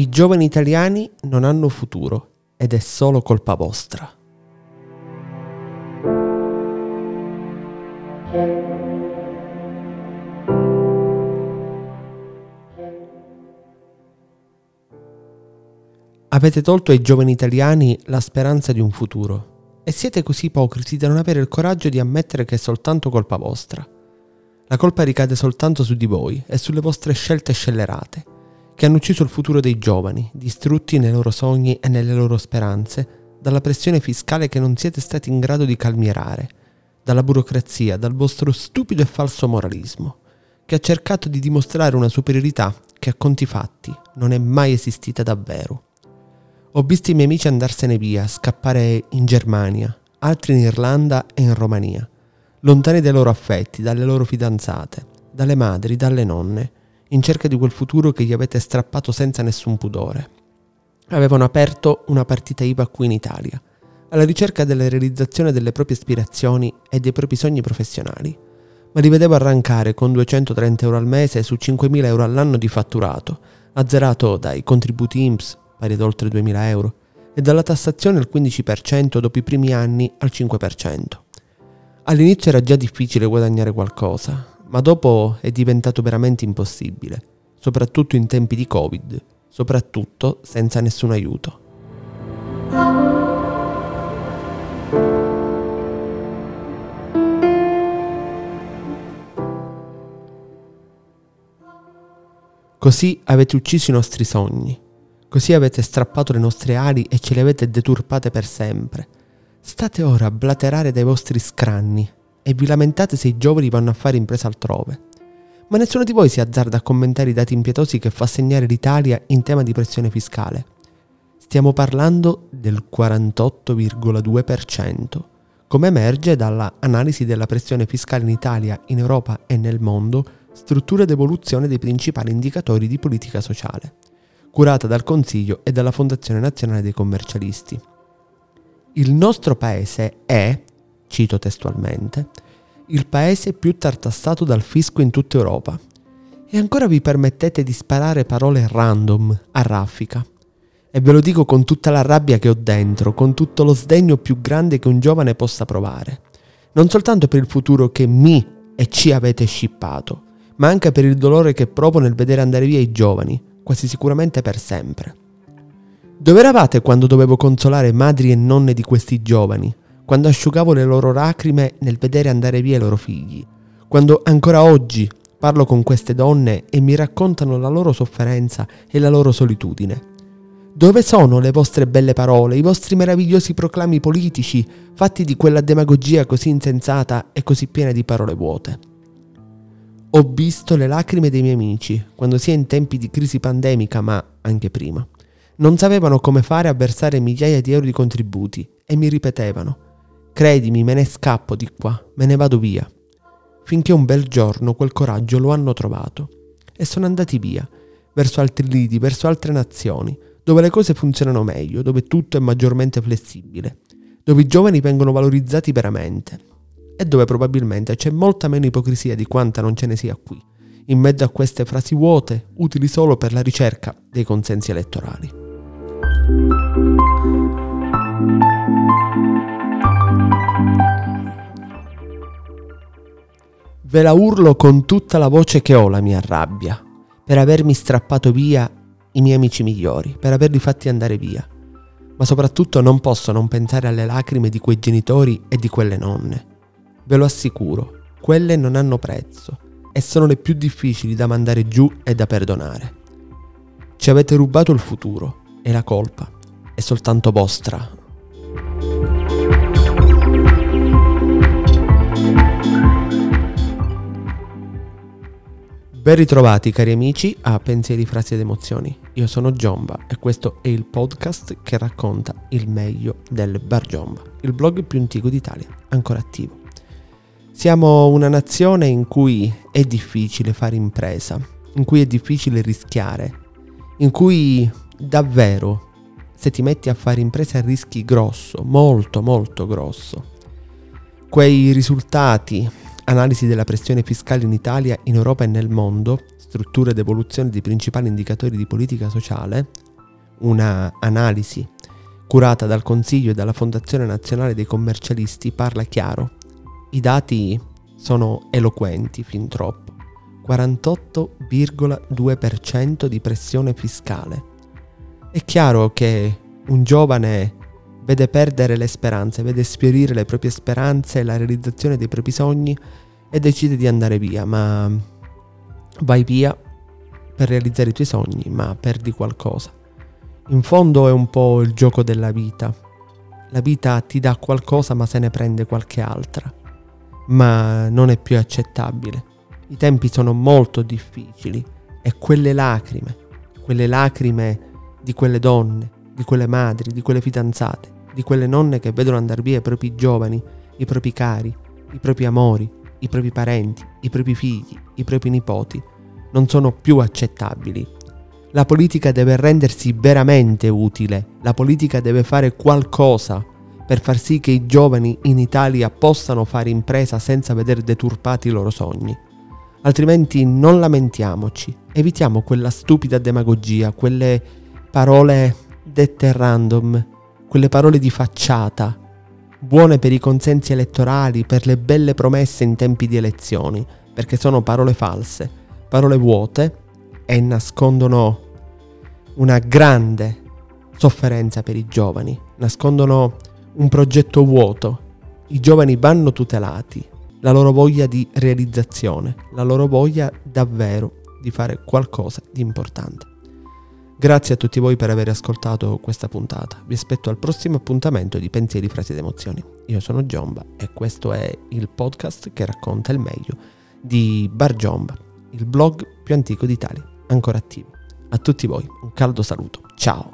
I giovani italiani non hanno futuro ed è solo colpa vostra. Avete tolto ai giovani italiani la speranza di un futuro e siete così ipocriti da non avere il coraggio di ammettere che è soltanto colpa vostra. La colpa ricade soltanto su di voi e sulle vostre scelte scellerate, che hanno ucciso il futuro dei giovani, distrutti nei loro sogni e nelle loro speranze, dalla pressione fiscale che non siete stati in grado di calmierare, dalla burocrazia, dal vostro stupido e falso moralismo, che ha cercato di dimostrare una superiorità che a conti fatti non è mai esistita davvero. Ho visto i miei amici andarsene via, scappare in Germania, altri in Irlanda e in Romania, lontani dai loro affetti, dalle loro fidanzate, dalle madri, dalle nonne, in cerca di quel futuro che gli avete strappato senza nessun pudore. Avevano aperto una partita IVA qui in Italia, alla ricerca della realizzazione delle proprie aspirazioni e dei propri sogni professionali, ma li vedevo arrancare con 230 euro al mese su 5.000 euro all'anno di fatturato, azzerato dai contributi IMSS, pari ad oltre 2.000 euro, e dalla tassazione al 15% dopo i primi anni al 5%. All'inizio era già difficile guadagnare qualcosa, ma dopo è diventato veramente impossibile, soprattutto in tempi di Covid, soprattutto senza nessun aiuto. Così avete ucciso i nostri sogni, Così avete strappato le nostre ali e ce le avete deturpate per sempre. State ora a blaterare dai vostri scranni e vi lamentate se i giovani vanno a fare impresa altrove. Ma nessuno di voi si azzarda a commentare i dati impietosi che fa segnare l'Italia in tema di pressione fiscale. Stiamo parlando del 48,2%, come emerge dalla analisi della pressione fiscale in Italia, in Europa e nel mondo, struttura ed evoluzione dei principali indicatori di politica sociale curata dal Consiglio e dalla Fondazione Nazionale dei Commercialisti. Il nostro paese è, cito testualmente, il paese più tartassato dal fisco in tutta Europa. E ancora vi permettete di sparare parole random a raffica. E ve lo dico con tutta la rabbia che ho dentro, con tutto lo sdegno più grande che un giovane possa provare. Non soltanto per il futuro che mi e ci avete scippato, ma anche per il dolore che provo nel vedere andare via i giovani, quasi sicuramente per sempre. Dove eravate quando dovevo consolare madri e nonne di questi giovani? Quando asciugavo le loro lacrime nel vedere andare via i loro figli? Quando ancora oggi parlo con queste donne e mi raccontano la loro sofferenza e la loro solitudine? Dove sono le vostre belle parole, i vostri meravigliosi proclami politici, fatti di quella demagogia così insensata e così piena di parole vuote? Ho visto le lacrime dei miei amici, quando sia in tempi di crisi pandemica, ma anche prima. Non sapevano come fare a versare migliaia di euro di contributi e mi ripetevano, credimi, me ne scappo di qua, me ne vado via. Finché un bel giorno quel coraggio lo hanno trovato e sono andati via, verso altri lidi, verso altre nazioni, dove le cose funzionano meglio, dove tutto è maggiormente flessibile, dove i giovani vengono valorizzati veramente e dove probabilmente c'è molta meno ipocrisia di quanta non ce ne sia qui, in mezzo a queste frasi vuote, utili solo per la ricerca dei consensi elettorali. Ve la urlo con tutta la voce che ho la mia rabbia, per avermi strappato via i miei amici migliori, per averli fatti andare via. Ma soprattutto non posso non pensare alle lacrime di quei genitori e di quelle nonne Ve lo assicuro, quelle non hanno prezzo e sono le più difficili da mandare giù e da perdonare. Ci avete rubato il futuro e la colpa è soltanto vostra. Ben ritrovati cari amici a Pensieri, Frasi ed Emozioni. Io sono Giomba e questo è il podcast che racconta il meglio del Bar Giomba, il blog più antico d'Italia, ancora attivo. Siamo una nazione in cui è difficile fare impresa, in cui è difficile rischiare, in cui davvero se ti metti a fare impresa rischi grosso, molto molto grosso. Quei risultati, analisi della pressione fiscale in Italia, in Europa e nel mondo, strutture ed evoluzione dei principali indicatori di politica sociale, una analisi curata dal Consiglio e dalla Fondazione Nazionale dei Commercialisti parla chiaro. I dati sono eloquenti fin troppo. 48,2% di pressione fiscale. È chiaro che un giovane vede perdere le speranze, vede sfiorire le proprie speranze, la realizzazione dei propri sogni e decide di andare via, ma vai via per realizzare i tuoi sogni, ma perdi qualcosa. In fondo è un po' il gioco della vita. La vita ti dà qualcosa ma se ne prende qualche altra. Ma non è più accettabile. I tempi sono molto difficili e quelle lacrime, quelle lacrime di quelle donne, di quelle madri, di quelle fidanzate, di quelle nonne che vedono andare via i propri giovani, i propri cari, i propri amori, i propri parenti, i propri figli, i propri nipoti, non sono più accettabili. La politica deve rendersi veramente utile, la politica deve fare qualcosa per far sì che i giovani in Italia possano fare impresa senza veder deturpati i loro sogni. Altrimenti non lamentiamoci, evitiamo quella stupida demagogia, quelle parole dette random, quelle parole di facciata, buone per i consensi elettorali, per le belle promesse in tempi di elezioni, perché sono parole false, parole vuote e nascondono una grande sofferenza per i giovani, nascondono un progetto vuoto. I giovani vanno tutelati, la loro voglia di realizzazione, la loro voglia davvero di fare qualcosa di importante. Grazie a tutti voi per aver ascoltato questa puntata. Vi aspetto al prossimo appuntamento di Pensieri, Frasi ed Emozioni. Io sono Giomba e questo è il podcast che racconta il meglio di Bar Giomba, il blog più antico d'Italia, ancora attivo. A tutti voi un caldo saluto. Ciao!